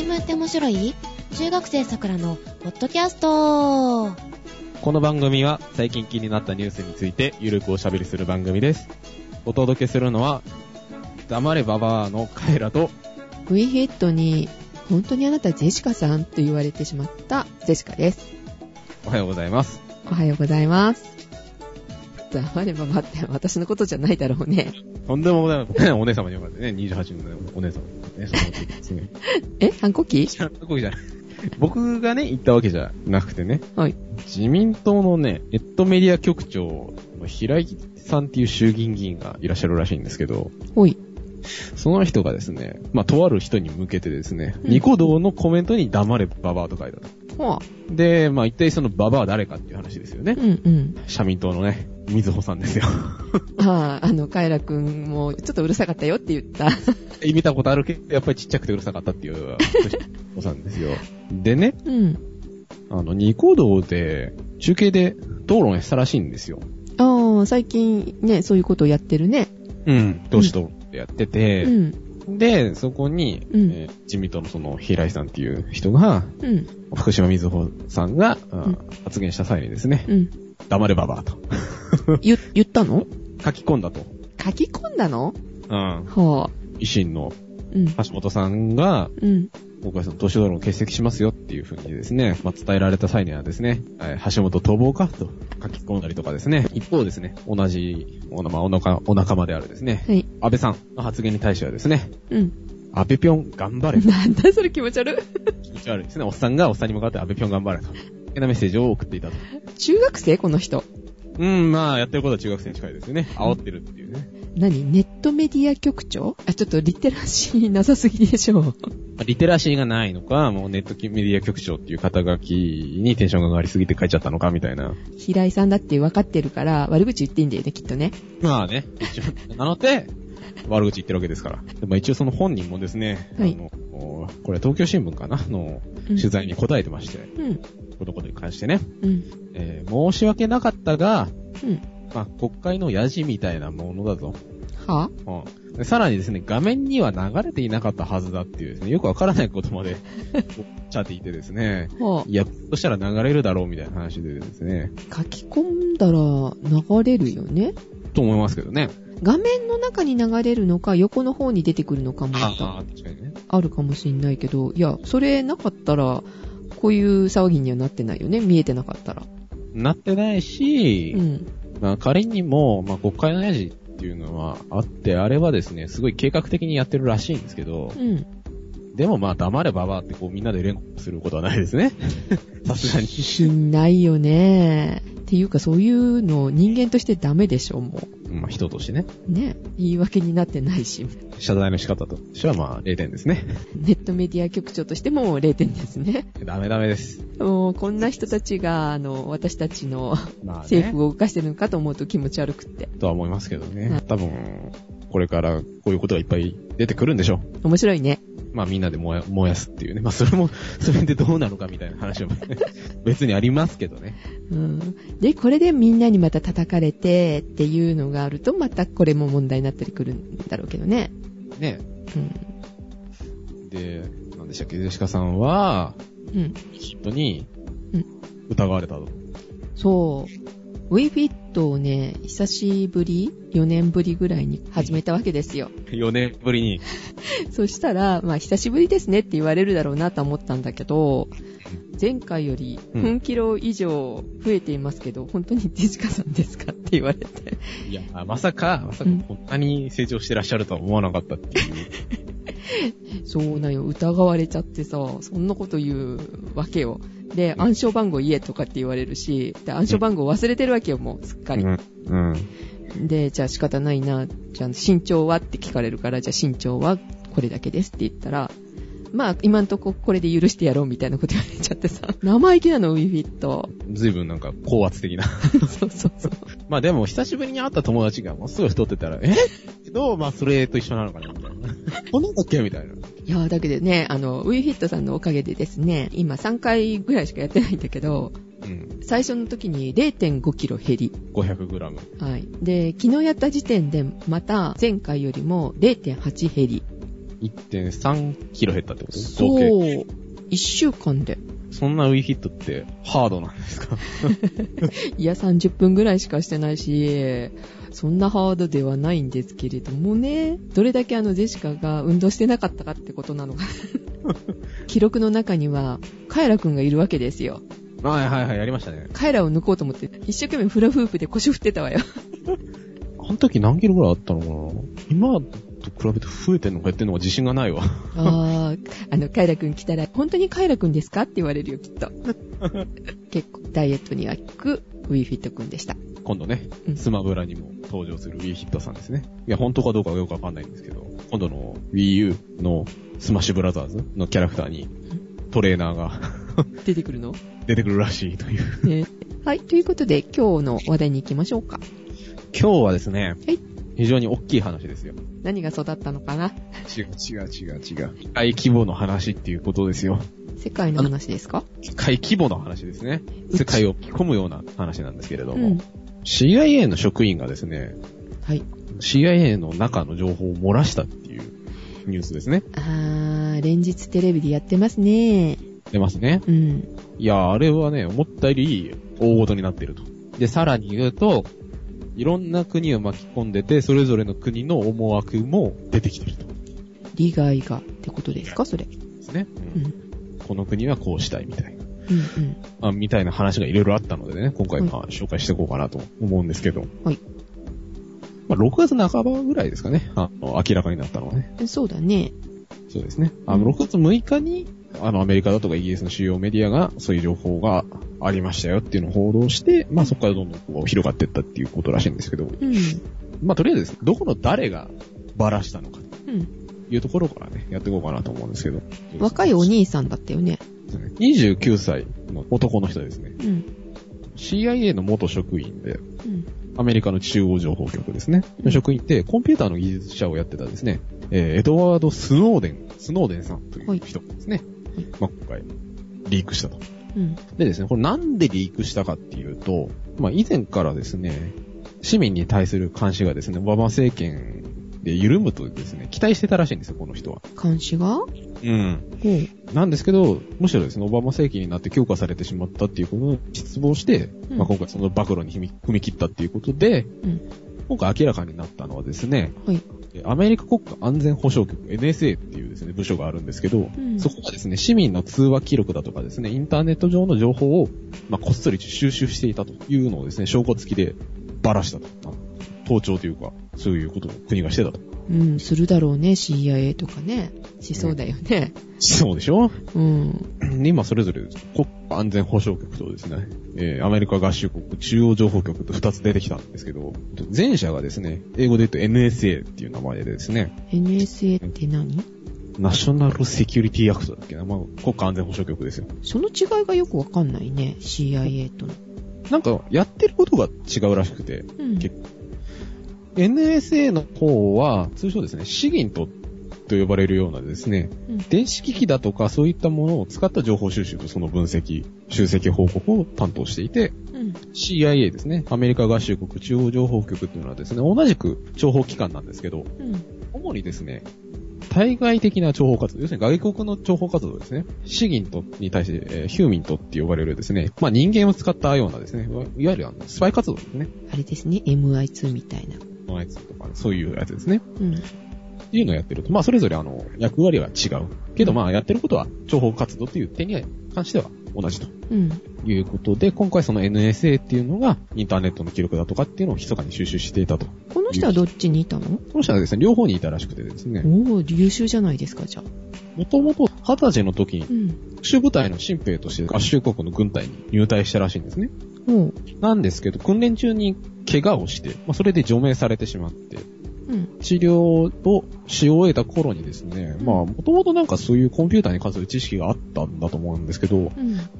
新聞って面白い？中学生さくらのポッドキャストこの番組は最近気になったニュースについてゆるくおしゃべりする番組です。お届けするのは、黙れババアのカエラと、ウィヒットに、本当にあなたジェシカさんと言われてしまったジェシカです。おはようございます。おはようございます。黙ればばって私のことじゃないだろうね。とんでもない、お姉様に呼ばれてね、28のお姉様にね、そのことですね。え反抗期？知らんとこじゃない。僕がね、言ったわけじゃなくてね、はい。自民党のね、ネットメディア局長の平井さんっていう衆議院議員がいらっしゃるらしいんですけど、ほい。その人がですね、まあ、とある人に向けてですね、うんニコ動のコメントに黙れババアと書いたと。ほで、まあ、一体そのババアは誰かっていう話ですよねう。。うんうん。社民党のね、みずほさんですよ。ああ、あの、カエラくんもちょっとうるさかったよって言った。見たことあるけど、やっぱりちっちゃくてうるさかったっていう、おさんですよ。でね、うん。あの、ニコ動で、中継で討論したらしいんですよ。ああ、最近ね、そういうことをやってるね。うん。同志討論ってやってて、うん。で、そこに、うんえー自民党のその平井さんっていう人が、うん。福島みずほさんが、発言した際にですね、うん。黙れババアと 言、言ったの？書き込んだと。書き込んだの？うん。はあ。維新のうん。橋本さんが、うん。僕はその投資討論を欠席しますよっていうふうにですね、まあ、伝えられた際にはですね、えー橋本逃亡かと書き込んだりとかですね、一方ですね、同じ、おなまあ、お仲お仲間であるですね、はい。安倍さんの発言に対してはですね、うん。安倍ぴょん頑張れ。なんだそれ気持ち悪い。気持ち悪いですね。おっさんがおっさんに向かって安倍ぴょん頑張れと。なメッセージを送っていたと。中学生？この人。うん、まあ、やってることは中学生に近いですよね。煽ってるっていうね。何？ネットメディア局長？あ、ちょっとリテラシーなさすぎでしょう。ま あリテラシーがないのか、もうネットメディア局長っていう肩書きにテンションが上がりすぎて書いちゃったのか、みたいな。平井さんだって分かってるから、悪口言っていいんだよね、きっとね。まあね、一応、なので、悪口言ってるわけですから。でまあ一応その本人もですね、はいあの、これ東京新聞かな？のうん取材に答えてまして、うん。このことに関してね、うん。えー申し訳なかったが、うん。まあ国会のヤジみたいなものだと。は？うんでさらにですね、画面には流れていなかったはずだっていうですね、よくわからないことまで おっしゃっていてですね、はいや、そしたら流れるだろうみたいな話でですね、あ、書き込んだら流れるよね？と思いますけどね。画面の中に流れるのか、横の方に出てくるのかもああ、確かにね。あるかもしんないけど、いや、それなかったら、こういう騒ぎにはなってないよね。見えてなかったら。なってないし、うん。まあ仮にも、まあ国会のヤジっていうのはあって、あれはですね、すごい計画的にやってるらしいんですけど、うん。でもまあ黙ればばってこうみんなで連呼することはないですね。さすがに。しないよね。っていうか、そういうの人間としてダメでしょ、もまあ人としてね、う。ね。言い訳になってないし。謝罪の仕方としてはまあ0点ですね。ネットメディア局長としても0点ですね。ダメダメです。もう、こんな人たちが、あの、私たちのまあね。政府を動かしてるのかと思うと気持ち悪くって。とは思いますけどね。うん多分、これからこういうことがいっぱい出てくるんでしょ面白いね。う。まあみんなで燃や燃やすっていうね。まあそれも、それでどうなのかみたいな話は 別にありますけどね。うん。で、これでみんなにまた叩かれてっていうのがあると、またこれも問題になったりくるんだろうけどね。ね。うん。で、なんでしたっけ、ジェシカさんは、うん。ヒットにうん、疑われたと。そう。ウィフィットをね、久しぶり ?4 年ぶりぐらいに始めたわけですよ。4年ぶりに。そしたら、まあ、久しぶりですねって言われるだろうなと思ったんだけど、前回よりうん分キロ以上増えていますけど、本当にジカさんですかって言われて。いや、まさか、まさかうんこんなに成長してらっしゃるとは思わなかったっていう。そうなんよ、疑われちゃってさ、そんなこと言うわけよ。で、暗証番号言えとかって言われるし、で暗証番号忘れてるわけよ、もう、すっかり。うん。うん。で、じゃあ仕方ないな、じゃあ身長は？って聞かれるから、じゃあ身長はこれだけですって言ったら、まあ、今んとここれで許してやろうみたいなこと言われちゃってさ、生意気なの、ウィフィット。ずいぶんなんか高圧的な。そうそうそう。まあでも、久しぶりに会った友達がもうすごい太ってたら、え？けど、まあそれと一緒なのかなみたいな。こんなんだっけみたいな。いやーだけどね、あの、ウィフィットさんのおかげでですね、今3回ぐらいしかやってないんだけど、うん。最初の時に0.5キロ減り。500g。はい。で、昨日やった時点でまた前回よりも0.8減り。1.3キロ減ったってこと？合そ計。う。一週間で。そんなウィーヒットってハードなんですか？いや、30分ぐらいしかしてないし、そんなハードではないんですけれどもね、どれだけあのジェシカが運動してなかったかってことなのか。記録の中には、カエラくんがいるわけですよ。はいはいはい、やりましたね。カエラを抜こうと思って、一生懸命フラフープで腰振ってたわよ。あの時何キロぐらいあったのかな？今と比べて増えてんのか減ってんのか自信がないわ。あー、あの、カエラくん来たら、本当にカエラくんですかって言われるよ、きっと。結構、ダイエットには効く、ウィーフィットくんでした。今度ねうん、スマブラにも登場する Wii ヒットさんですね。いや、本当かどうかはよくわかんないんですけど、今度の Wii U のスマッシュブラザーズのキャラクターにトレーナーが 出てくるの？出てくるらしいという。ね。はい、ということで、今日の話題に行きましょうか。今日はですね、はい非常に大きい話ですよ。何が育ったのかな？違う違う違う違う。世界規模の話っていうことですよ。世界の話ですか？世界規模の話ですね。世界を巻き込むような話なんですけれども、うん。CIA の職員がですね、はい。CIA の中の情報を漏らしたっていうニュースですね。あー、連日テレビでやってますね。出ますね。うん。いや、あれはね、思ったより大事になってると。で、さらに言うと、いろんな国を巻き込んでて、それぞれの国の思惑も出てきてると。利害がってことですかそれ。ですね。う。うんんこの国はこうしたいみたいな。うんうん。あみたいな話がいろいろあったのでね、今回まあ紹介していこうかなと思うんですけど。はい。まあ、6月半ばぐらいですかね。あの、明らかになったのはね。そうだね。そうですね。あの、6月6日に、あの、アメリカだとかイギリスの主要メディアが、そういう情報がありましたよっていうのを報道して、まあそこからどんどんこう広がっていったっていうことらしいんですけど、うん。まあとりあえずですね、どこの誰がばらしたのかうん。というところからね、やっていこうかなと思うんですけど。若いお兄さんだったよね。29歳の男の人ですね。うん。CIA の元職員で、うん。アメリカの中央情報局ですね。うん職員で、コンピューターの技術者をやってたですね、えーエドワード・スノーデン、スノーデンさんという人ですね。いまあ、今回、リークしたと。うん。でですね、これなんでリークしたかっていうと、まあ、以前からですね、市民に対する監視がですね、オバマ政権で緩むとですね、期待してたらしいんですよ、この人は。監視が？ほうん。う。なんですけど、むしろですね、オバマ政権になって強化されてしまったっていうことを失望して、うんまあ、今回その暴露に踏み切ったっていうことで、うん。今回明らかになったのはですね、はい。アメリカ国家安全保障局 NSA っていうですね、部署があるんですけど、うんそこがですね、市民の通話記録だとかですね、インターネット上の情報を、まあ、こっそり収集していたというのをですね、証拠付きでばらしたと。盗聴というか、そういうことを国がしてたと。うん、するだろうね、CIA とかね。しそうだよね。そうでしょ？うん。で今それぞれ国家安全保障局とですね、えーアメリカ合衆国中央情報局と2つ出てきたんですけど、前者がですね、英語で言うと NSA っていう名前でですね、NSA って何？ナショナルセキュリティアクトだっけな、まあ、国家安全保障局ですよ。その違いがよくわかんないね、CIA との。なんか、やってることが違うらしくて、うん。結 NSA の方は、通称ですね、シギントと呼ばれるようなですね、うん電子機器だとかそういったものを使った情報収集とその分析、集積報告を担当していて、うん。CIA ですね、アメリカ合衆国中央情報局っていうのはですね、同じく情報機関なんですけど、うん。主にですね、対外的な情報活動、要するに外国の情報活動ですね。シギントに対して、えーヒューミントって呼ばれるですね、まあ人間を使ったようなですね、いわいわゆるあのスパイ活動ですね。あれですね、MI2 みたいな。のやつとか、そういうやつですね。うん。っていうのをやってると。まあそれぞれあの、役割は違う。けどまあやってることは情報活動という点に関しては同じとうん。いうことで、今回その NSA っていうのがインターネットの記録だとかっていうのを密かに収集していたと。この人はどっちにいたの？この人はですね、両方にいたらしくてですね、おお優秀じゃないですか、じゃあ。もともと二十歳の時にうん。特殊部隊の新兵として合衆国の軍隊に入隊したらしいんですね。おう。なんですけど、訓練中に怪我をして、まあ、それで除名されてしまって、うん。治療をし終えた頃にですね、まあ、もともとなんかそういうコンピューターに関する知識があったんだと思うんですけど、うん。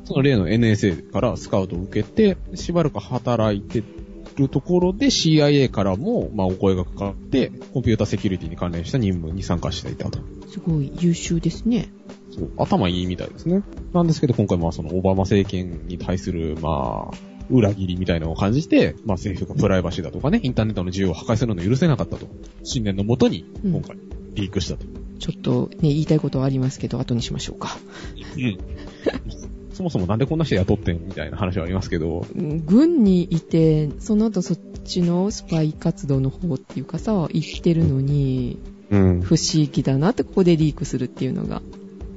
その例の NSA からスカウトを受けて、しばらく働いてるところで CIA からも、まあ、お声がかかって、コンピューターセキュリティに関連した任務に参加していたと。すごい優秀ですね。そう、頭いいみたいですね。なんですけど、今回まあそのオバマ政権に対する、まあ、裏切りみたいなのを感じて、まあ政府がプライバシーだとかね、インターネットの自由を破壊するのを許せなかったと。信念のもとに、うん今回、リークしたとちょっとね、言いたいことはありますけど、後にしましょうか。うん。そもそもなんでこんな人雇ってんみたいな話はありますけど、うん軍にいて、その後そっちのスパイ活動の方っていうかさ、行ってるのに、うん。不思議だなって、ここでリークするっていうのが。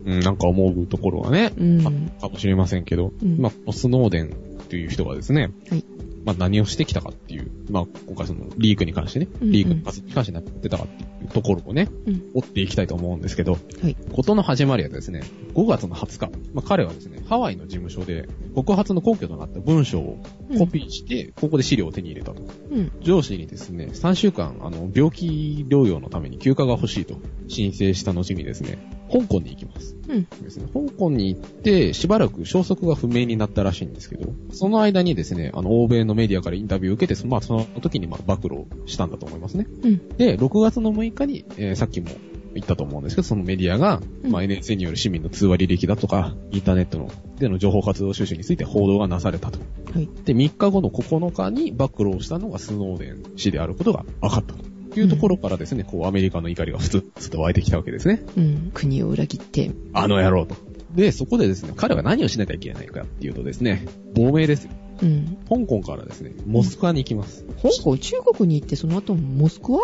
うん、なんか思うところはね、うん。かもしれませんけど、うんまあ、スノーデンという人がですね、はいまあ何をしてきたかっていう、まあ今回そのリークに関してね、うんうんリークの活動に関してなってたかっていうところをね、うん。追っていきたいと思うんですけど、はい。ことの始まりはですね、5月の20日、まあ彼はですね、ハワイの事務所で告発の根拠となった文章をコピーして、ここで資料を手に入れたと。うん。上司にですね、3週間、あの、病気療養のために休暇が欲しいと申請した後にですね、香港に行きます。うん。ですね、香港に行って、しばらく消息が不明になったらしいんですけど、その間にですね、あの、欧米のメディアからインタビューを受けて、まあ、その時に、まあ、暴露したんだと思いますね。うん。で、6月の6日に、えーさっきも言ったと思うんですけど、そのメディアが、うんまあ、NSA による市民の通話履歴だとか、インターネットの、での情報活動収集について報道がなされたと。はい。で、3日後の9日に暴露をしたのがスノーデン氏であることが分かったと。いうところからですね、こう、アメリカの怒りがふつふつと湧いてきたわけですね。うん。国を裏切って。あの野郎と。で、そこでですね、彼は何をしなきゃいけないかっていうとですね、亡命ですよ。うん。香港からですね、モスクワに行きます。香港、中国に行って、その後モスクワ？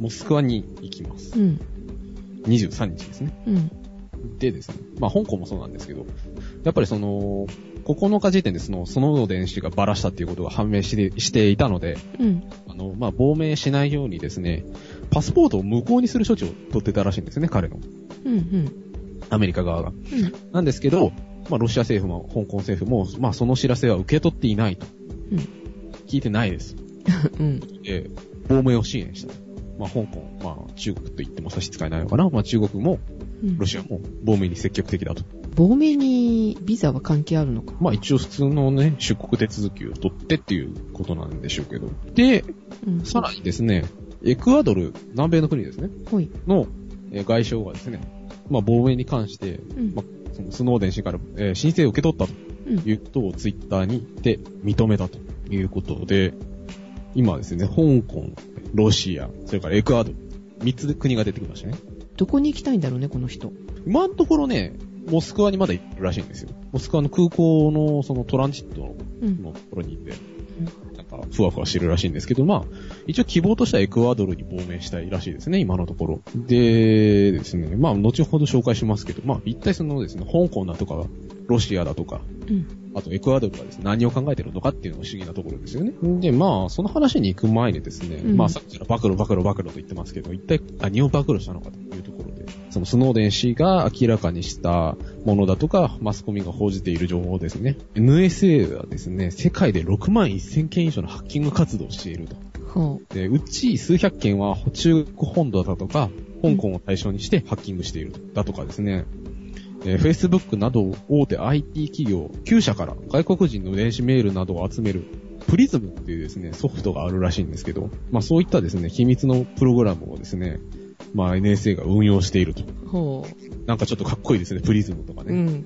モスクワに行きます。うん。23日ですね。うん。でですね、まあ香港もそうなんですけど、やっぱりその、9日時点でその、その電子がバラしたっていうことが判明してしていたので、うん。あの、まあ、亡命しないようにですね、パスポートを無効にする処置を取ってたらしいんですね、彼の。うん。うん。アメリカ側が。うん。なんですけど、まあ、ロシア政府も、香港政府も、まあ、その知らせは受け取っていないと。うん聞いてないです。うん。で、亡命を支援した。まあ、香港、まあ、中国と言っても差し支えないのかな。まあ、中国も、うんロシアも、亡命に積極的だと。亡命にビザは関係あるのかまあ、一応普通のね、出国手続きを取ってっていうことなんでしょうけど。で、うん。さらにですね、エクアドル、南米の国ですね。ほい。の、えー外相がですね、まあ、亡命に関して、うんまあ、そのスノーデン氏から、えー申請を受け取ったとうん。いうことをツイッターにて認めたということで、今ですね、香港、ロシア、それからエクアドル、三つ国が出てきましたね。どこに行きたいんだろうね、この人。今のところね、モスクワにまだ行ってるらしいんですよ。モスクワの空港のそのトランジットうん。のところにいて、なんか、ふわふわしてるらしいんですけど、まあ、一応希望としてはエクアドルに亡命したいらしいですね、今のところ。でですね、まあ、後ほど紹介しますけど、まあ、一体そのですね、香港だとか、ロシアだとか、うん。あとエクアドルがですね、何を考えてるのかっていうのが不思議なところですよね。で、まあ、その話に行く前にですね、うんまあ、さっきから暴露暴露暴露と言ってますけど、一体何を暴露したのかとそのスノーデン氏が明らかにしたものだとか、マスコミが報じている情報ですね。NSA はですね、世界で6万1000件以上のハッキング活動をしていると。ほで、うち数百件は中国本土だとか、香港を対象にしてハッキングしていると。だとかですね。えー Facebook など大手 IT 企業9社から外国人の電子メールなどを集めるプリズムっていうですね、ソフトがあるらしいんですけど、まあそういったですね、秘密のプログラムをですね、まあ NSA が運用していると。う。ほなんかちょっとかっこいいですね、プリズムとかう。うね。ん。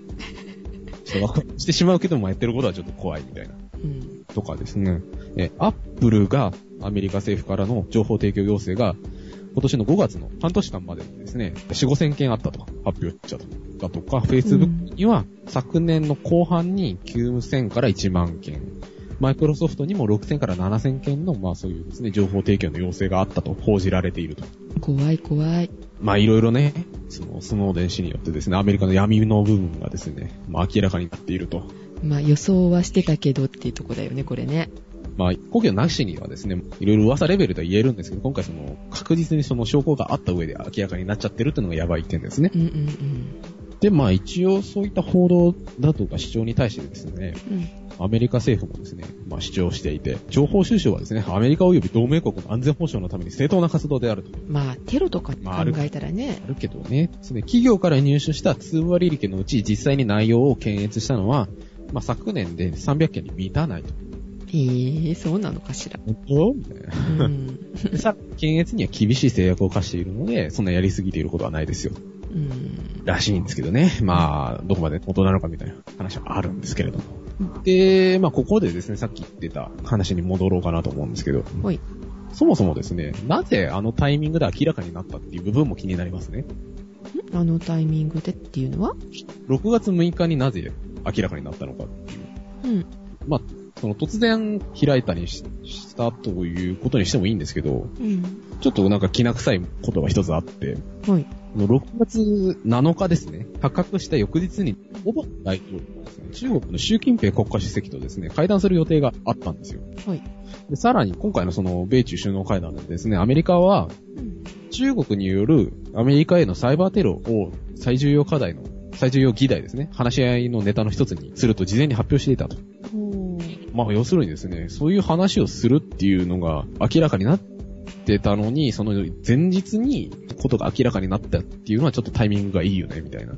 ちょっとしてしまうけどもやってることはちょっと怖いみたいな。うん。とかですね、え、アップルがアメリカ政府からの情報提供要請が今年の5月の半年間までにですね、4、5千件あったと発表したと。だとか、Facebook には昨年の後半に9000から1万件、マイクロソフトにも6000から7000件の、まあそういうですね、情報提供の要請があったと報じられていると。怖い怖い。まあいろいろね、そのスノーデン氏によってですね、アメリカの闇の部分がですね、まあ明らかになっていると。まあ予想はしてたけどっていうとこだよね、これね。まあ、根拠なしにはですね、いろいろ噂レベルでは言えるんですけど、今回その、確実にその証拠があった上で明らかになっちゃってるっていうのがやばい点ですね。うんうんで、まあ一応そういった報道だとか主張に対してですね、うん。うん。アメリカ政府もですね、まあ主張していて、情報収集はですね、アメリカ及び同盟国の安全保障のために正当な活動であると。まあ、テロとか考えたらねあ。るけどね、その企業から入手した通話履歴のうち実際に内容を検閲したのは、まあ昨年で300件に満たないと。ええそうなのかしら。本当？みたいな。うん。でさ、検閲には厳しい制約を課しているので、そんなやりすぎていることはないですよ。うん。らしいんですけどね。まあ、どこまで元なのかみたいな話はあるんですけれども。で、まあ、ここでですね、さっき言ってた話に戻ろうかなと思うんですけど、ほい。そもそもですね、なぜあのタイミングで明らかになったっていう部分も気になりますね。あのタイミングでっていうのは？6月6日になぜ明らかになったのかっていう。うん。まあ、その突然開いたりししたということにしてもいいんですけど、うん。ちょっとなんか気な臭いことが一つあって、はい。もう6月7日ですね、発覚した翌日に、オバマ大統領中国の習近平国家主席とですね、会談する予定があったんですよ。はい。で、さらに今回のその米中首脳会談でですね、アメリカはうん。中国によるアメリカへのサイバーテロを最重要課題の、最重要議題ですね、話し合いのネタの一つにすると事前に発表していたと。まあ要するにですね、そういう話をするっていうのが明らかになってたのに、その前日にことが明らかになったっていうのはちょっとタイミングがいいよね、みたいな。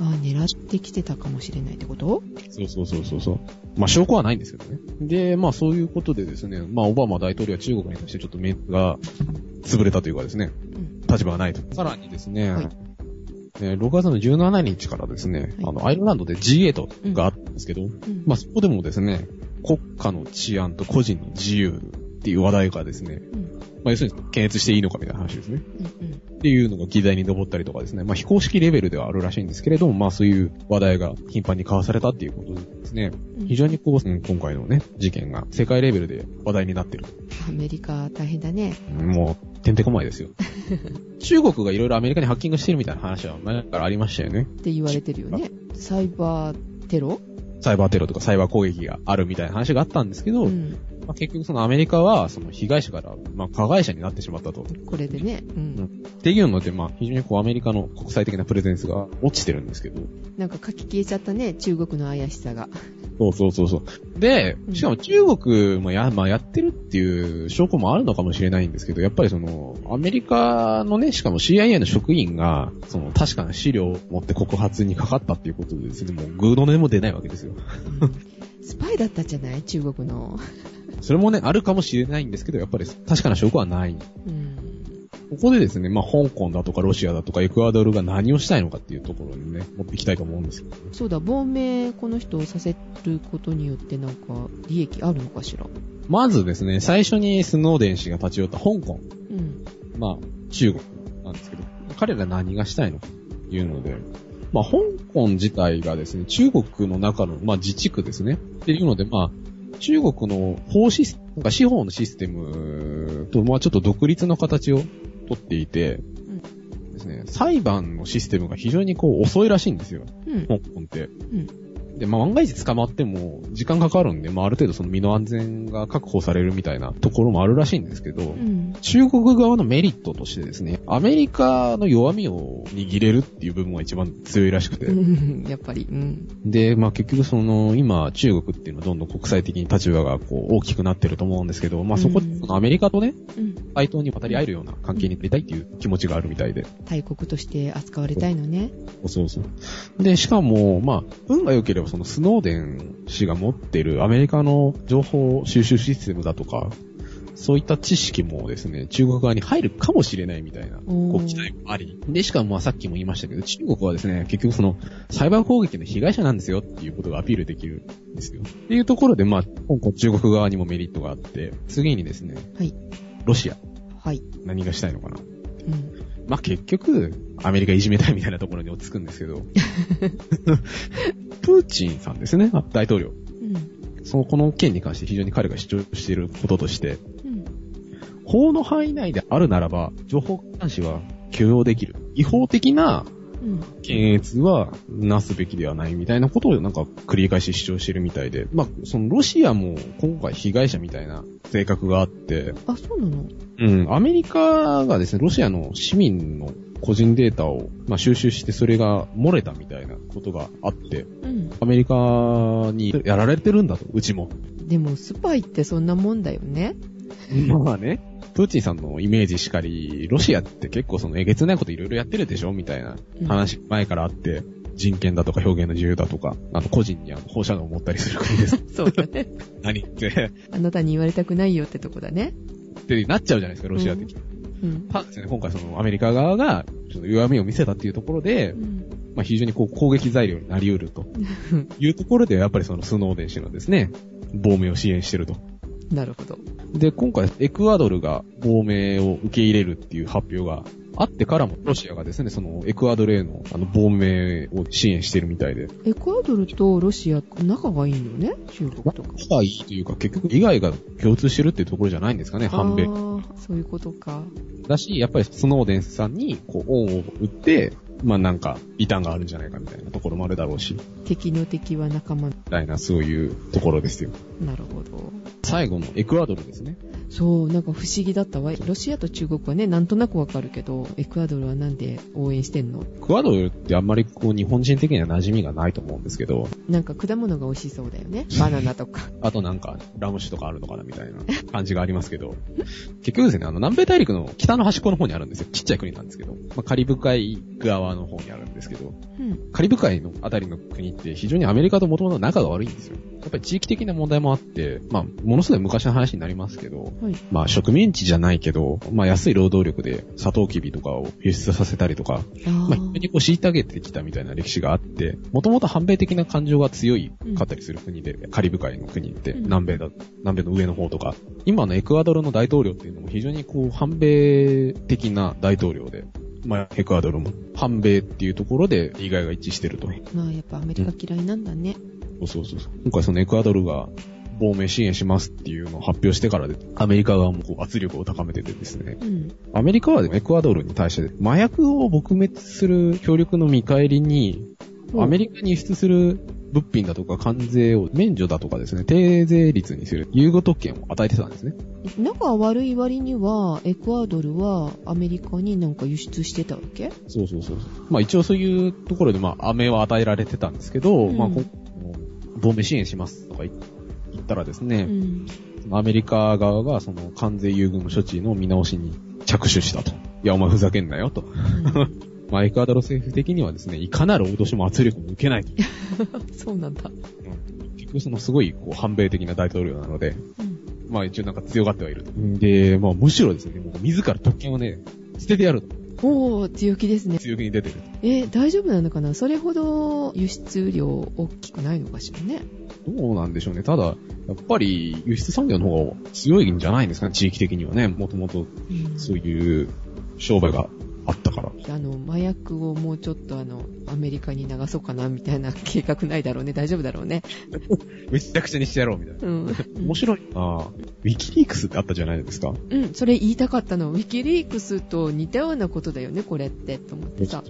あ、狙ってきてたかもしれないってこと？そうそうそうそうそう。まあ証拠はないんですけどね。で、まあそういうことでですね、まあオバマ大統領は中国に対してちょっと目が潰れたというかですね、うん。立場がないと。さらにですね、はいえー6月の17日からですね、はいあの、アイルランドで G8 があったんですけど、うん。まあそこでもですね、国家の治安と個人の自由っていう話題がですね、うん。まあ要するに検閲していいのかみたいな話ですね。うん。うん。っていうのが議題に上ったりとかですね、まあ非公式レベルではあるらしいんですけれども、まあそういう話題が頻繁に交わされたっていうことですね。うん非常にこう、うん今回のね、事件が世界レベルで話題になってる。アメリカ大変だね。もう、てんてこまいですよ。中国がいろいろアメリカにハッキングしてるみたいな話は前からありましたよね。って言われてるよね。サイバーテロ？サイバーテロとかサイバー攻撃があるみたいな話があったんですけど、うん。まあ、結局そのアメリカはその被害者から、まあ、加害者になってしまったと。これでね。うん。っていうので、まあ、非常にこうアメリカの国際的なプレゼンスが落ちてるんですけど。なんか書き消えちゃったね。中国の怪しさが。そうそうそうそう。でう、んしかも中国もや、まあ、やってるっていう証拠もあるのかもしれないんですけど、やっぱりその、アメリカのね、しかも CIA の職員が、その、確かな資料を持って告発にかかったっていうことでですね、もう、グーの音も出ないわけですよ。うんスパイだったんじゃない？中国の。それもね、あるかもしれないんですけど、やっぱり確かな証拠はない。うん。ここでですね、まあ、香港だとかロシアだとかエクアドルが何をしたいのかっていうところにね、持っていきたいと思うんですけど。そうだ、亡命この人をさせることによってなんか利益あるのかしら。まずですね、最初にスノーデン氏が立ち寄った香港。うん。まあ、中国なんですけど、彼ら何がしたいのかというので、まあ、香港自体がですね、中国の中の、まあ、自治区ですね。っていうので、まあ、中国の法シスなんか司法のシステムと、まあ、ちょっと独立の形をとっていて、ですね、裁判のシステムが非常にこう遅いらしいんですよ、うん。香港って。うん。で、まあ、万が一捕まっても、時間かかるんで、まあ、ある程度その身の安全が確保されるみたいなところもあるらしいんですけど、うん。中国側のメリットとしてですね、アメリカの弱みを握れるっていう部分が一番強いらしくて。うん。やっぱり。うん。で、まあ結局その、今、中国っていうのはどんどん国際的に立場がこう大きくなってると思うんですけど、まあそこでうんそのアメリカとね、うん。対等に渡り合えるような関係になりたいっていう気持ちがあるみたいで。大国として扱われたいのね。そうそう。で、しかも、まあ、運が良ければそのスノーデン氏が持っているアメリカの情報収集システムだとか、そういった知識もですね、中国側に入るかもしれないみたいな、こう期待もあり。で、しかもまあさっきも言いましたけど、中国はですね、結局その、サイバー攻撃の被害者なんですよっていうことがアピールできるんですよ。っていうところで、まあ、香港中国側にもメリットがあって、次にですね、はい。ロシア、はい。何がしたいのかな。うん。まあ、結局、アメリカいじめたいみたいなところに落ち着くんですけど、プーチンさんですね、あ大統領。うん。その、この件に関して非常に彼が主張していることとして、うん。法の範囲内であるならば、情報監視は許容できる。違法的なうん。検閲はなすべきではないみたいなことをなんか繰り返し主張してるみたいで、まあ、そのロシアも今回被害者みたいな性格があって、あ、そうなの？うん、アメリカがですね、ロシアの市民の個人データを、まあ、収集してそれが漏れたみたいなことがあって、うん。アメリカにやられてるんだと、うちも。でも、スパイってそんなもんだよね。まあね、プーチンさんのイメージしかり、ロシアって結構そのえげつないこといろいろやってるでしょみたいな話前からあって、人権だとか表現の自由だとか、あと個人にあの放射能を持ったりする国です。そうだね。何って、あなたに言われたくないよってとこだね。ってなっちゃうじゃないですか、ロシア的に。うん。ただですね、今回そのアメリカ側が、ちょっと弱みを見せたっていうところでう、ん。まあ非常にこう攻撃材料になり得ると いうところで、やっぱりそのスノーデン氏のですね、亡命を支援してると。なるほど。で、今回エクアドルが亡命を受け入れるっていう発表があってからもロシアがですね、そのエクアドルへのあの亡命を支援してるみたいで。エクアドルとロシア、仲がいいのね？中国とか。仲がいいというか、結局以外が共通してるっていうところじゃないんですかね、反米。そういうことか。だし、やっぱりスノーデンさんに、こう、恩を打って、まあなんか、異端があるんじゃないかみたいなところもあるだろうし、み敵の敵は仲間。たいな、そういうところですよ。なるほど。最後のエクアドルですね。そう、なんか不思議だったわ。ロシアと中国はね、なんとなくわかるけど、エクアドルはなんで応援してんの？エクアドルってあんまりこう、日本人的には馴染みがないと思うんですけど、なんか果物が美味しそうだよね。バナナとか。あとなんか、ラム酒とかあるのかなみたいな感じがありますけど、結局ですね、あの、南米大陸の北の端っこの方にあるんですよ。ちっちゃい国なんですけど、まあ、カリブ海側の方にあるんですけど、うん。カリブ海のあたりの国って非常にアメリカともともと仲が悪いんですよ。やっぱり地域的な問題もあって、まあ、ものすごい昔の話になりますけど、はい。まあ、植民地じゃないけど、まあ、安い労働力でサトウキビとかを輸出させたりとか、あまあ、非常にこう虐げてきたみたいな歴史があって、もともと反米的な感情が強いかったりする国で、カリブ海の国って、うん南米だ、南米の上の方とか、今のエクアドルの大統領っていうのも非常にこう、反米的な大統領で、まあ、エクアドルも反米っていうところで利害が一致してると。まあやっぱアメリカ嫌いなんだね。そうそうそうそう。今回そのエクアドルが亡命支援しますっていうのを発表してからで、アメリカ側もこう圧力を高めててですね。うん。アメリカはエクアドルに対して麻薬を撲滅する協力の見返りに、アメリカに輸出する物品だとか関税を免除だとかですね、低税率にする優遇特権を与えてたんですね。仲悪い割には、エクアドルはアメリカになんか輸出してたわけ？そうそうそう。まあ一応そういうところでまあ飴は与えられてたんですけど、うんまあこ亡命支援しますとか言言ったらですね、うん。アメリカ側がその関税優遇の処置の見直しに着手したと。いや、お前ふざけんなよと。まあ、エクアドル政府的にはですね、いかなる脅しも圧力も受けないと。そうなんだ。結局そのすごい、こう、反米的な大統領なので、うん。まあ一応なんか強がってはいると。で、まあむしろですね、もう自ら特権をね、捨ててやると。おー、強気ですね。強気に出てると。えー大丈夫なのかな？それほど輸出量大きくないのかしらね。どうなんでしょうね。ただ、やっぱり輸出産業の方が強いんじゃないんですかね、地域的にはね。もともとうんそういう商売があったから。あの、麻薬をもうちょっとあの、アメリカに流そうかな、みたいな計画ないだろうね。大丈夫だろうね。めちゃくちゃにしてやろうみたいな。うん。面白いなぁ。ウィキリークスってあったじゃないですか。うん、それ言いたかったの。ウィキリークスと似たようなことだよね、これって、と思ってさ。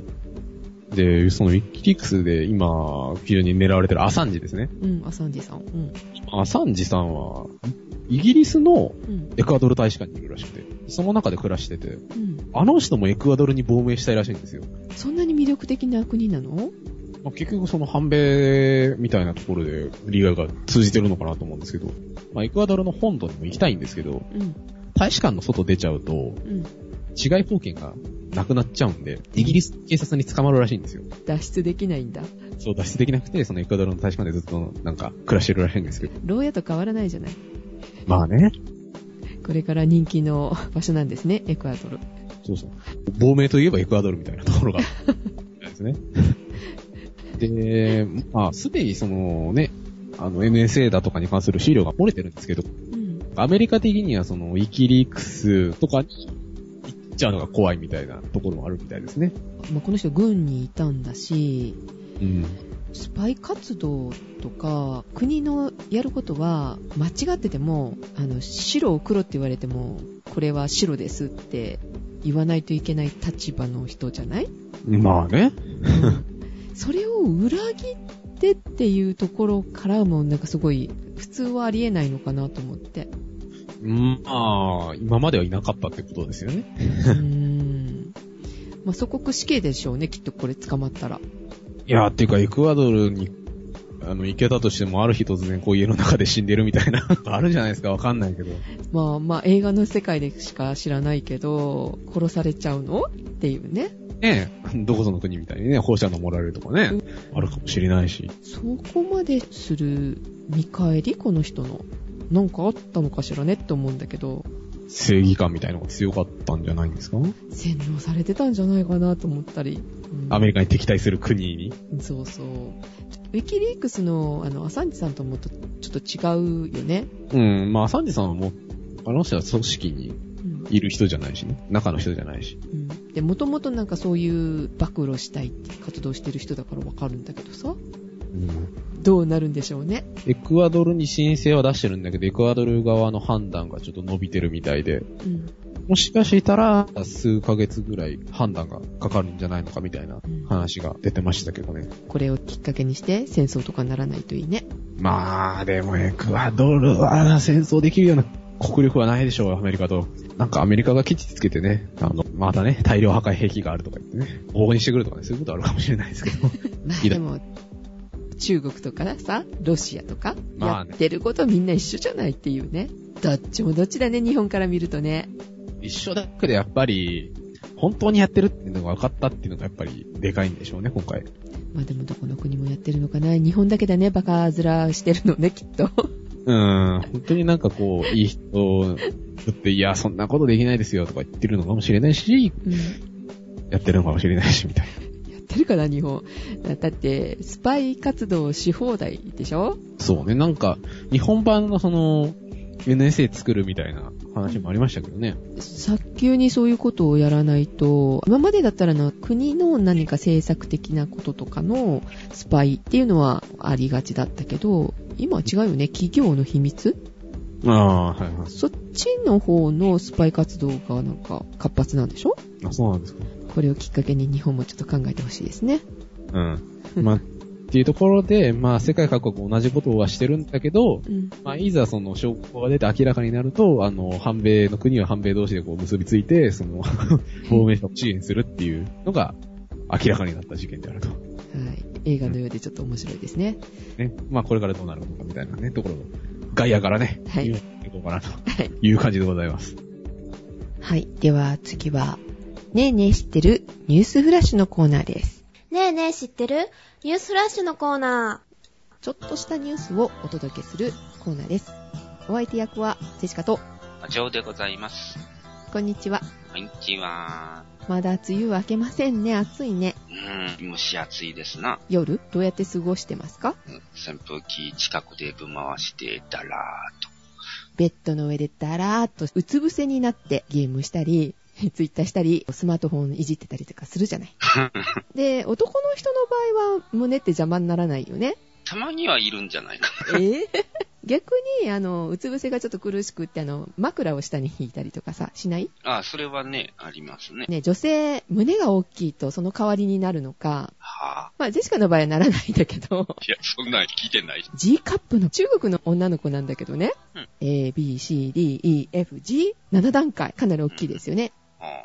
で、そのウィキリークスで今、非常に狙われてるアサンジですね。うん、アサンジさん。うん。アサンジさんは、イギリスのうん。エクアドル大使館にいるらしくて、その中で暮らしてて、うん。あの人もエクアドルに亡命したいらしいんですよ。そんなに魅力的な国なの？まあ、結局その反米みたいなところで利害が通じてるのかなと思うんですけど、まあ、エクアドルの本土にも行きたいんですけど、うん。大使館の外出ちゃうと、うん。違い保険がなくなっちゃうんで、イギリス警察に捕まるらしいんですよ。脱出できないんだ。そう、脱出できなくて、そのエクアドルの大使館でずっとなんか暮らしてるらしいんですけど。牢屋と変わらないじゃない。まあね。これから人気の場所なんですね、エクアドル。そうそう。亡命といえばエクアドルみたいなところが。ですね。で、まあ、すでにそのね、あの NSA だとかに関する資料が漏れてるんですけど、うん。アメリカ的にはそのウィキリークスとかにちゃうのが怖いみたいなところもあるみたいですね。まあ、この人軍にいたんだし、うん。スパイ活動とか、国のやることは間違ってても、あの、白を黒って言われても、これは白ですって言わないといけない立場の人じゃない？まあね。それを裏切ってっていうところからも、なんかすごい、普通はありえないのかなと思って。うん、まあ、今まではいなかったってことですよね。うーん。まあ、祖国死刑でしょうね、きっとこれ捕まったら。いや、っていうか、エクアドルに、あの、行けたとしても、ある日突然、こう、家の中で死んでるみたいな、あるじゃないですか、わかんないけど。まあまあ、映画の世界でしか知らないけど、殺されちゃうの？っていうね。ねえ、どこぞの国みたいにね、放射能盛られるとかね、あるかもしれないし。そこまでする見返り？この人の。なんかあったのかしらねって思うんだけど、正義感みたいのが強かったんじゃないんですか？洗脳されてたんじゃないかなと思ったり。うんアメリカに敵対する国に？そうそう。ウィキリークスの、あの、アサンジさんともとちょっと違うよね。うん、まあ、サンジさんはもう、あの人は組織にうん。いる人じゃないしね。中の人じゃないし。うんで、もともとなんかそういう暴露したいって活動してる人だからわかるんだけどさ、うんどうなるんでしょうね。エクアドルに申請は出してるんだけど、エクアドル側の判断がちょっと伸びてるみたいで、うん。もしかしたら数ヶ月ぐらい判断がかかるんじゃないのかみたいな話が出てましたけどね。これをきっかけにして戦争とかならないといいね。まあ、でもエクアドルは戦争できるような国力はないでしょう、アメリカと。なんかアメリカが基地つけてね、あの、またね、大量破壊兵器があるとか言ってね、応募にしてくるとかね、そういうことあるかもしれないですけど。まあでも、中国とかさ、ロシアとか、やってることみんな一緒じゃないっていうね。どっちもどっちだね、日本から見るとね。一緒だけどやっぱり、本当にやってるっていうのが分かったっていうのがやっぱりでかいんでしょうね、今回。まあでもどこの国もやってるのかな。日本だけだね、バカ面してるのね、きっと。うーん、本当になんかこう、いい人って、いや、そんなことできないですよとか言ってるのかもしれないし、うんやってるのかもしれないし、みたいな。やってるかな、日本。だって、スパイ活動し放題でしょ？そうね、なんか、日本版のその、NSA 作るみたいな話もありましたけどね。早急にそういうことをやらないと、今までだったらな、国の何か政策的なこととかのスパイっていうのはありがちだったけど、今は違うよね。企業の秘密？ああ、はいはい。そっちの方のスパイ活動がなんか活発なんでしょ？あ、そうなんですか。これをきっかけに日本もちょっと考えてほしいですね。うん。まあ、っていうところで、まあ、世界各国同じことはしてるんだけど、うん。まあ、いざその証拠が出て明らかになると、あの、反米の国は反米同士でこう結びついて、その、亡命者を支援するっていうのが明らかになった事件であると。はい。映画のようでちょっと面白いですね。ね。まあ、これからどうなるのかみたいなね、ところを、外野からね、はいいこうかなとはい。いう感じでございます。はい。では次は、ねえねえ知ってるニュースフラッシュのコーナーです。ねえねえ知ってる？ニュースフラッシュのコーナちょっとしたニュースをお届けするコーナーです。お相手役はジェシカと、ジョーでございます。こんにちは。こんにちは。まだ梅雨明けませんね。暑いね。うーん、蒸し暑いですな。夜？どうやって過ごしてますか？うん扇風機近くでぶん回して、だらーっベッドの上でだらーっとうつ伏せになってゲームしたり、ツイッターしたり、スマートフォンいじってたりとかするじゃない。と。で、男の人の場合は胸って邪魔にならないよね。たまにはいるんじゃないかな。えー？逆に、あの、うつ伏せがちょっと苦しくって、あの、枕を下に引いたりとかさ、しない？あ、それはね、ありますね。ね、女性、胸が大きいとその代わりになるのか、はまあ、ジェシカの場合はならないんだけど、ぁ。いや、そんなん聞いてない。G カップの中国の女の子なんだけどね、うん A, B, C, D, E, F, G、7段階。かなり大きいですよね。あ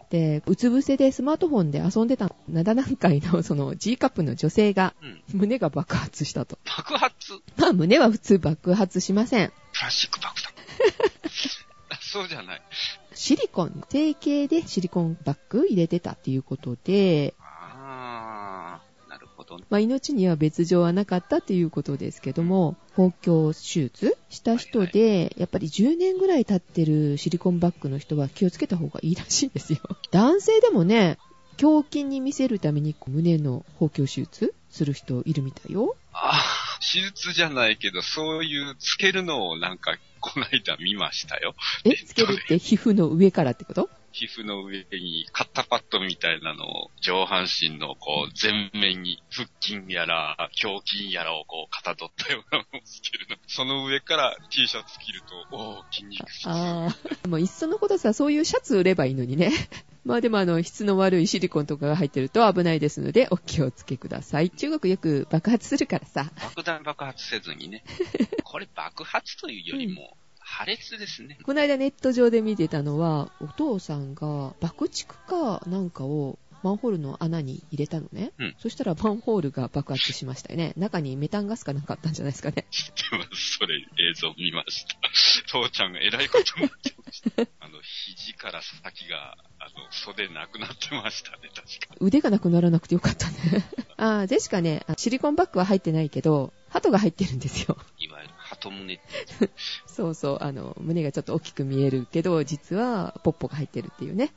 で、うつ伏せでスマートフォンで遊んでた7段階のその G カップの女性がうん。胸が爆発したと。爆発？まあ胸は普通爆発しません。プラスチック爆弾。あ そうじゃない。シリコン、成形でシリコンバッグ入れてたっていうことで、あー、なるほど。まあ命には別状はなかったっていうことですけども、包協手術した人で、やっぱり10年ぐらい経ってるシリコンバッグの人は気をつけた方がいいらしいですよ。男性でもね、胸筋に見せるために胸の包協手術する人いるみたいよ。あー、手術じゃないけど、そういうつけるのをなんか、こないだ見ましたよ。え、つけるって皮膚の上からってこと？皮膚の上にカッタパッドみたいなのを上半身のこう前面に腹筋やら胸筋やらをこうかたどったようなのをつけるの。その上から T シャツ着ると、おー、筋肉質。ああ。もういっそのことさ、そういうシャツ売ればいいのにね。まあでもあの、質の悪いシリコンとかが入ってると危ないですので、お気をつけください。中国よく爆発するからさ。爆弾爆発せずにね。これ爆発というよりも、破裂ですね。この間ネット上で見てたのは、お父さんが爆竹かなんかをマンホールの穴に入れたのね。うんそしたらマンホールが爆発しましたよね。中にメタンガスかなんかあったんじゃないですかね。知ってます。それ映像見ました。父ちゃんが偉いことになってました。あの、肘から先が、あの、袖なくなってましたね、確か。腕がなくならなくてよかったね。あー、ジェシカね、シリコンバッグは入ってないけど、鳩が入ってるんですよ。いわゆる鳩 胸そうそう、あの、胸がちょっと大きく見えるけど、実はポッポが入ってるっていうね。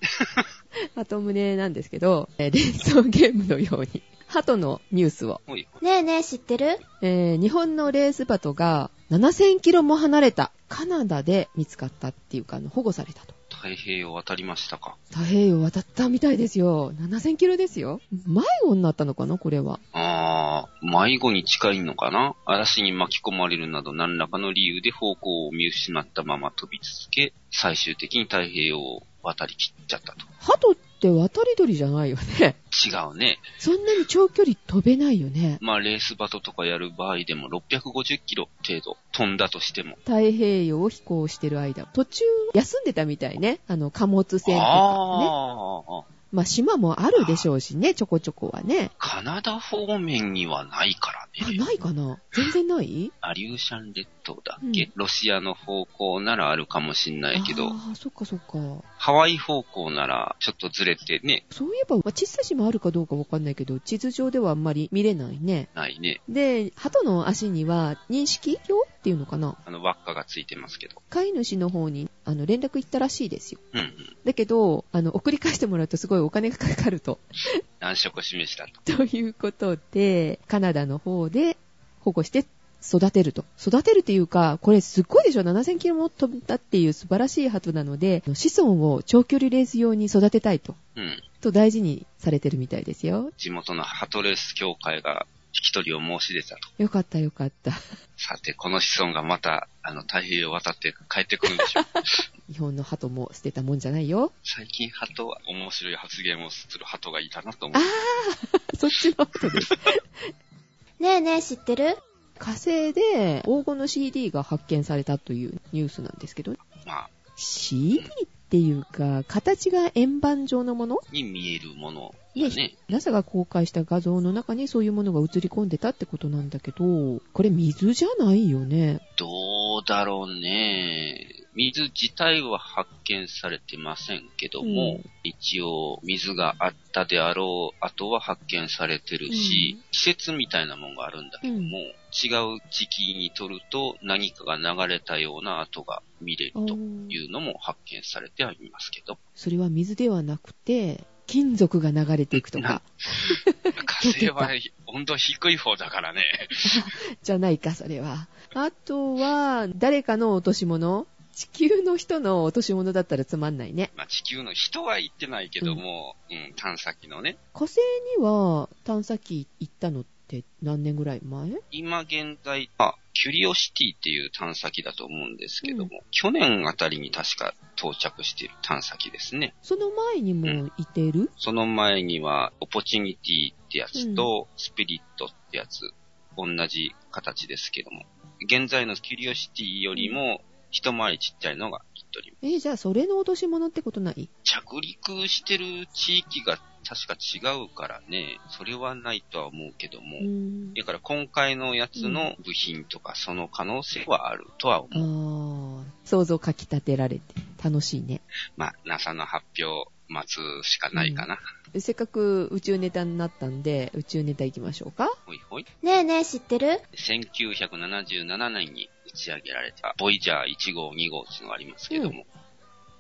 鳩胸なんですけど、えー連想ゲームのように、鳩のニュースを。ねえねえ知ってる？えー日本のレースバトが7000キロも離れたカナダで見つかったっていうか、あの保護されたと。太平洋渡りましたか？太平洋渡ったみたいですよ。7000キロですよ。迷子になったのかなこれは。あー、迷子に近いのかな？嵐に巻き込まれるなど何らかの理由で方向を見失ったまま飛び続け、最終的に太平洋を渡りきっちゃったと。鳩って渡り鳥じゃないよね。違うね。そんなに長距離飛べないよね。まあ、レースバトとかやる場合でも650キロ程度飛んだとしても。太平洋を飛行してる間、途中休んでたみたいね。あの、貨物船とかね。ああ、まあ、島もあるでしょうしね、ちょこちょこはね。カナダ方面にはないからあ、ね。ないかな？全然ない？アリューシャン列島だっけ、うんロシアの方向ならあるかもしんないけど、ああ、そっかそっか。ハワイ方向ならちょっとずれてね、そういえば、まあ小さい島あるかどうかわかんないけど、地図上ではあんまり見れないね。ないね。で、鳩の足には認識表っていうのかな？あの輪っかがついてますけど。飼い主の方に、あの、連絡行ったらしいですよ。うんうん。だけど、あの、送り返してもらうとすごいお金がかかると。難色を示したと。ということで、カナダの方で保護して育てると。育てるっていうか、これすっごいでしょ ?7000 キロも飛んだっていう素晴らしい鳩なので、子孫を長距離レース用に育てたいと。うん。と大事にされてるみたいですよ。地元のハトレース協会が引き取りを申し出たと。よかったよかった。さて、この子孫がまた、あの、太平洋を渡って帰ってくるんでしょう。日本の鳩も捨てたもんじゃないよ。最近ハトは面白い発言をするハトがいたなと思あう。ー、そっちの鳩です。ねえねえ知ってる？火星で黄金の CD が発見されたというニュースなんですけど、まあ、CD っていうか、形が円盤状のもの？に見えるものだね。NASA が公開した画像の中にそういうものが映り込んでたってことなんだけど、これ水じゃないよね？どうだろうね。水自体は発見されてませんけども、うん一応水があったであろう後は発見されてるし、うん季節みたいなもんがあるんだけども、うん違う時期に撮ると何かが流れたような跡が見れるというのも発見されてはいますけど、それは水ではなくて、金属が流れていくとか、火星は温度低い方だからね。じゃないか、それは。あとは、誰かの落とし物地球の人の落とし物だったらつまんないね。まあ、地球の人は行ってないけども、うん、探査機のね、火星には探査機行ったのって何年ぐらい？前？今現在、あ、キュリオシティっていう探査機だと思うんですけども、去年あたりに確か到着している探査機ですね。その前にもいてる、その前には、オポチュニティってやつと、スピリットってやつ、同じ形ですけども、現在のキュリオシティよりも、一回りちっちゃいのが。えーじゃあそれの落とし物ってことない？着陸してる地域が確か違うからね、それはないとは思うけども。だから今回のやつの部品とかその可能性はあるとは思う。ああ、想像かき立てられて楽しいね。まあ、NASA の発表待つしかないかな。せっかく宇宙ネタになったんで、宇宙ネタ行きましょうか。ほいほい。ねえねえ知ってる？1977年に打ち上げられた、ボイジャー1号2号っていうのがありますけども、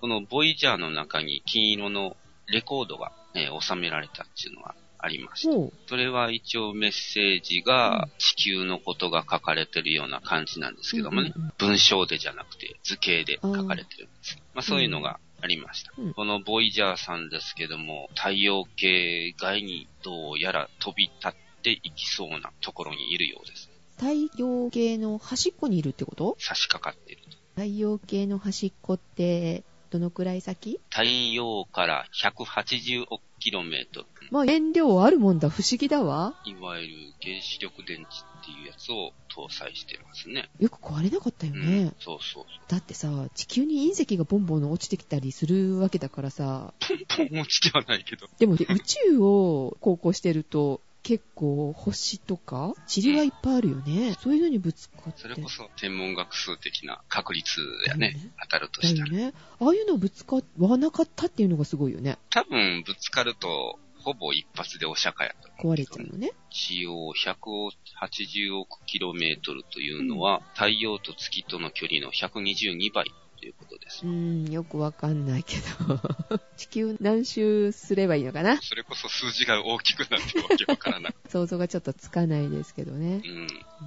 このボイジャーの中に金色のレコードが、ね、収められたっていうのがありまして、ほう。それは一応メッセージが地球のことが書かれてるような感じなんですけどもね、うんうん文章でじゃなくて図形で書かれてるんです。まあそういうのがありました。うんこのボイジャーさんですけども、太陽系外にどうやら飛び立っていきそうなところにいるようです。太陽系の端っこにいるってこと？差し掛かっていると。太陽系の端っこって、どのくらい先？太陽から180億キロメートル。まあ、燃料あるもんだ。不思議だわ。いわゆる原子力電池っていうやつを搭載してますね。よく壊れなかったようね。ん、そうそうそう。だってさ、地球に隕石がボンボン落ちてきたりするわけだからさ、ポン落ちではないけど。でもで宇宙を航行してると、結構星とか塵はいっぱいあるよね。そういうのにぶつかって。それこそ天文学数的な確率やねね、当たるとだしたら。よね。ああいうのぶつかわなかったっていうのがすごいよね。多分ぶつかると、ほぼ一発でお釈迦やと壊れちゃうのね。一応180億キロメートルというのは、太陽と月との距離の122倍ということですう。ーん、よくわかんないけど。地球何周すればいいのかな？それこそ数字が大きくなってわけわからなく 想像がちょっとつかないですけどね。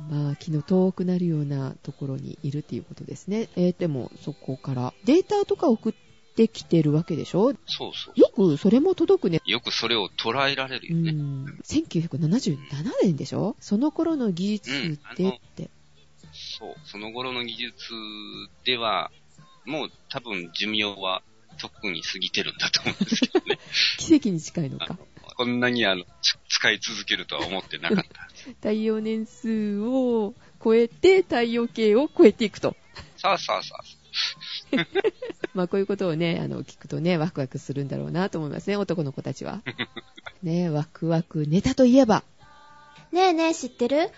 うん。まあ、気の遠くなるようなところにいるっていうことですね。えーでも、そこから、データとか送っってきてるわけでしょ？そうそう。よくそれも届くね。よくそれを捉えられるうよね。ん。1977年でしょ？その頃の技術ってって。そう。その頃の技術では、もう多分寿命は特に過ぎてるんだと思うんですけどね。奇跡に近いのか。こんなにあの、つ使い続けるとは思ってなかった。太陽年数を超えて太陽系を超えていくと。さあさあさあ。まあこういうことをね、あの、聞くとね、ワクワクするんだろうなと思いますね、男の子たちは。ね、ワクワクネタといえば、ねえねえ知ってる？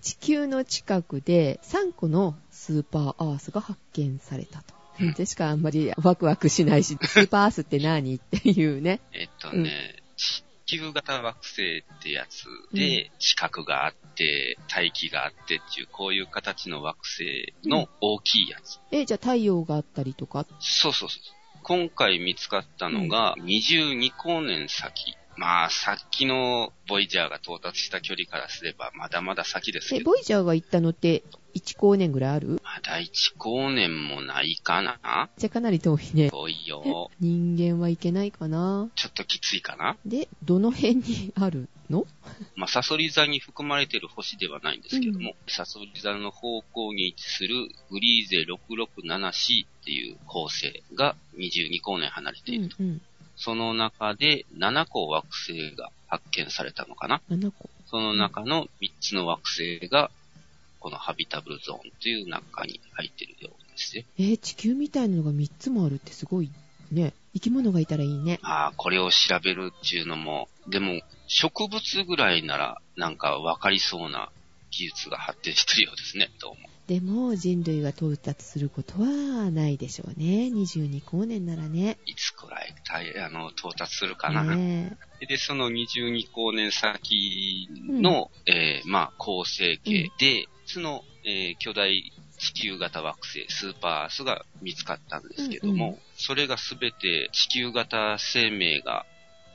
地球の近くで3個のスーパーアースが発見されたと。でしかあんまりワクワクしないし、スーパーアースって何っていうね。えっとね、地球型惑星ってやつで、地殻があって、大気があってっていう、こういう形の惑星の大きいやつ。え、じゃあ太陽があったりとか？そうそうそう。今回見つかったのが、22光年先。まあ、さっきのボイジャーが到達した距離からすれば、まだまだ先ですえ、けど。ボイジャーが行ったのって1光年ぐらいある？まだ1光年もないかな？じゃあかなり遠いね。遠いえよ。人間はいけないかな？ちょっときついかな？で、どの辺にあるの？まあ、サソリ座に含まれている星ではないんですけども、サソリ座の方向に位置するグリーゼ 667C っていう恒星が22光年離れているんうん。その中で7個惑星が発見されたのかな7個。その中の3つの惑星が、このハビタブルゾーンという中に入っているようですよ。えー地球みたいなのが3つもあるってすごいね。生き物がいたらいいね。ああ、これを調べるっていうのも、でも、植物ぐらいなら、なんかわかりそうな技術が発展してるようですね、どうも。でも人類が到達することはないでしょうね。22光年ならね。いつくらい、あの、到達するかな。ねで、その22光年先の、えーまあ、恒星系で、その、えー巨大地球型惑星、スーパーアースが見つかったんですけども、うんうそれがすべて地球型生命が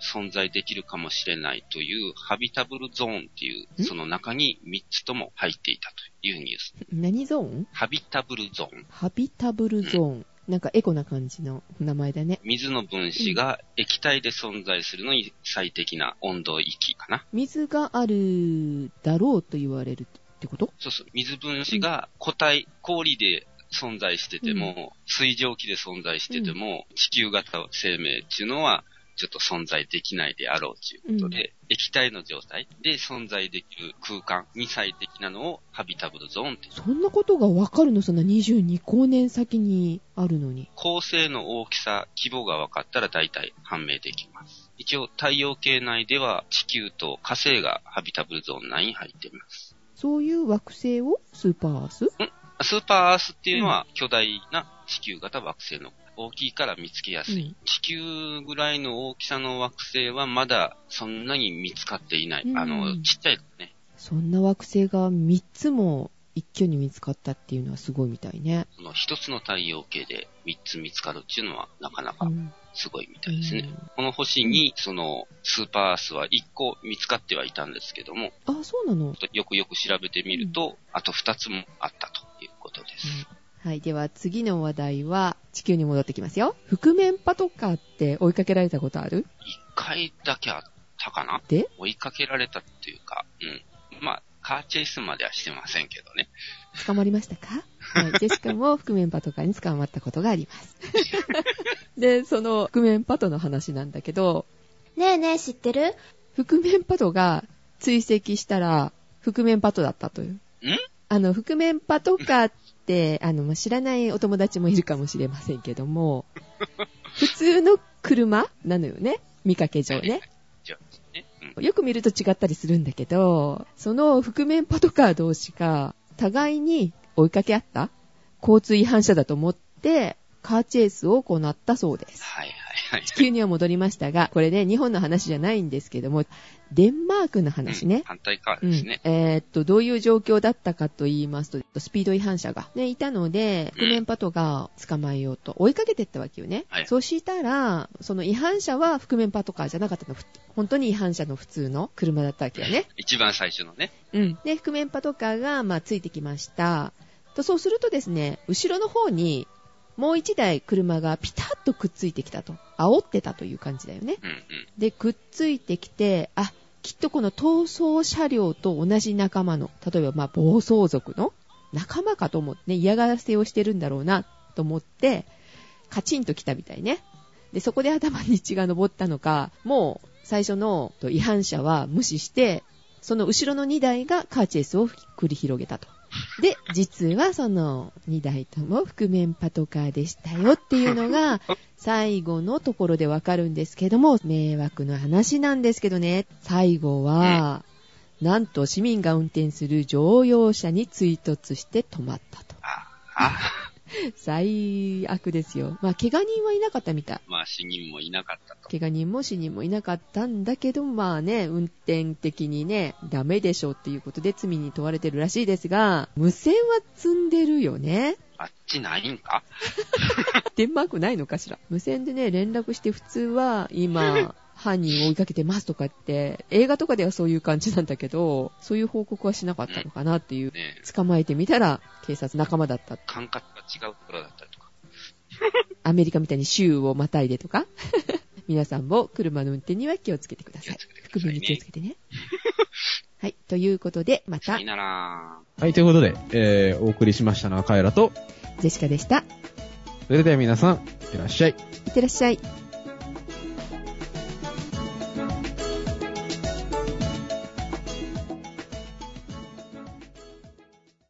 存在できるかもしれないというハビタブルゾーンっていう、ん？その中に3つとも入っていたというニュース。何ゾーン？ハビタブルゾーン。ハビタブルゾーン。なんかエコな感じの名前だね。水の分子が液体で存在するのに最適な温度域かな。水があるだろうと言われるってこと？そうそう。水分子が固体、氷で存在してても、水蒸気で存在してても、地球型生命っていうのは、ちょっと存在できないであろうということで、液体の状態で存在できる空間に最適なのをハビタブルゾーンって。そんなことがわかるの？そんな22光年先にあるのに。恒星の大きさ、規模が分かったら大体判明できます。一応、太陽系内では地球と火星がハビタブルゾーン内に入っています。そういう惑星を？スーパーアース？スーパーアースっていうのは巨大な地球型惑星の大きいから見つけやすい。うん地球ぐらいの大きさの惑星はまだそんなに見つかっていない。うんあの、ちっちゃいね。そんな惑星が3つも一挙に見つかったっていうのはすごいみたいね。その一つの太陽系で3つ見つかるっていうのはなかなかうんすごいみたいですね。うんこの星にそのスーパーアースは1個見つかってはいたんですけども、あ、そうなの、よくよく調べてみると、あと2つもあったということです。はい。では次の話題は地球に戻ってきますよ。覆面パトカーって追いかけられたことある？1回だけあったかな？で？追いかけられたっていうか、うん。まあ、カーチェイスまではしてませんけどね。捕まりましたか？はい。ジェシカも覆面パトカーに捕まったことがあります。で、その覆面パトの話なんだけど、ねえねえ知ってる？覆面パトが追跡したら、覆面パトだったという。ん？あの、覆面パトカーって、あの、まあ知らないお友達もいるかもしれませんけども、普通の車？なのよね。見かけ上ね。よく見ると違ったりするんだけど、その覆面パトカー同士が互いに追いかけ合った交通違反者だと思って、カーチェイスを行ったそうです。はい地球には戻りましたが、これね、日本の話じゃないんですけども、デンマークの話うんね。反対側うんですね。えーっと、どういう状況だったかと言いますと、スピード違反者が、ね、いたので、うん覆面パトが捕まえようと追いかけてったわけよね。はいそうしたら、その違反者は覆面パトカーじゃなかったの。ふ本当に違反者の普通の車だったわけよね。一番最初のね。うん。で、覆面パトカーが、まあ、ついてきました。とそうするとですね、後ろの方に、もう一台車がピタッとくっついてきたと。煽ってたという感じだよね。うんうん。で、くっついてきて、あ、きっとこの逃走車両と同じ仲間の、例えばまあ暴走族の仲間かと思ってね、嫌がらせをしてるんだろうなと思って、カチンと来たみたいね。で、そこで頭に血が昇ったのか、もう最初の違反者は無視して、その後ろの2台がカーチェイスを繰り広げたと。で、実はその2台とも覆面パトカーでしたよっていうのが、最後のところでわかるんですけども、迷惑の話なんですけどね、最後は、なんと市民が運転する乗用車に追突して止まったと。最悪ですよ。まあ、怪我人はいなかったみたい。まあ死人もいなかったと。怪我人も死人もいなかったんだけど、まあね、運転的にね、ダメでしょっていうことで罪に問われてるらしいですが、無線は積んでるよね。あっちないんか？デンマークないのかしら。無線でね、連絡して普通は今、犯人を追いかけてますとかって、映画とかではそういう感じなんだけど、そういう報告はしなかったのかなっていう。ねえ、捕まえてみたら、警察仲間だった。感覚が違うところだったりとか。アメリカみたいに州をまたいでとか。皆さんも車の運転には気をつけてください気をつけて。くださいねに気をつけてね。はい。ということで、またさよ、ならはい、ということで、えー、お送りしましたのはカエラと、ジェシカでした。それでは皆さん、いってらっしゃい。いってらっしゃい。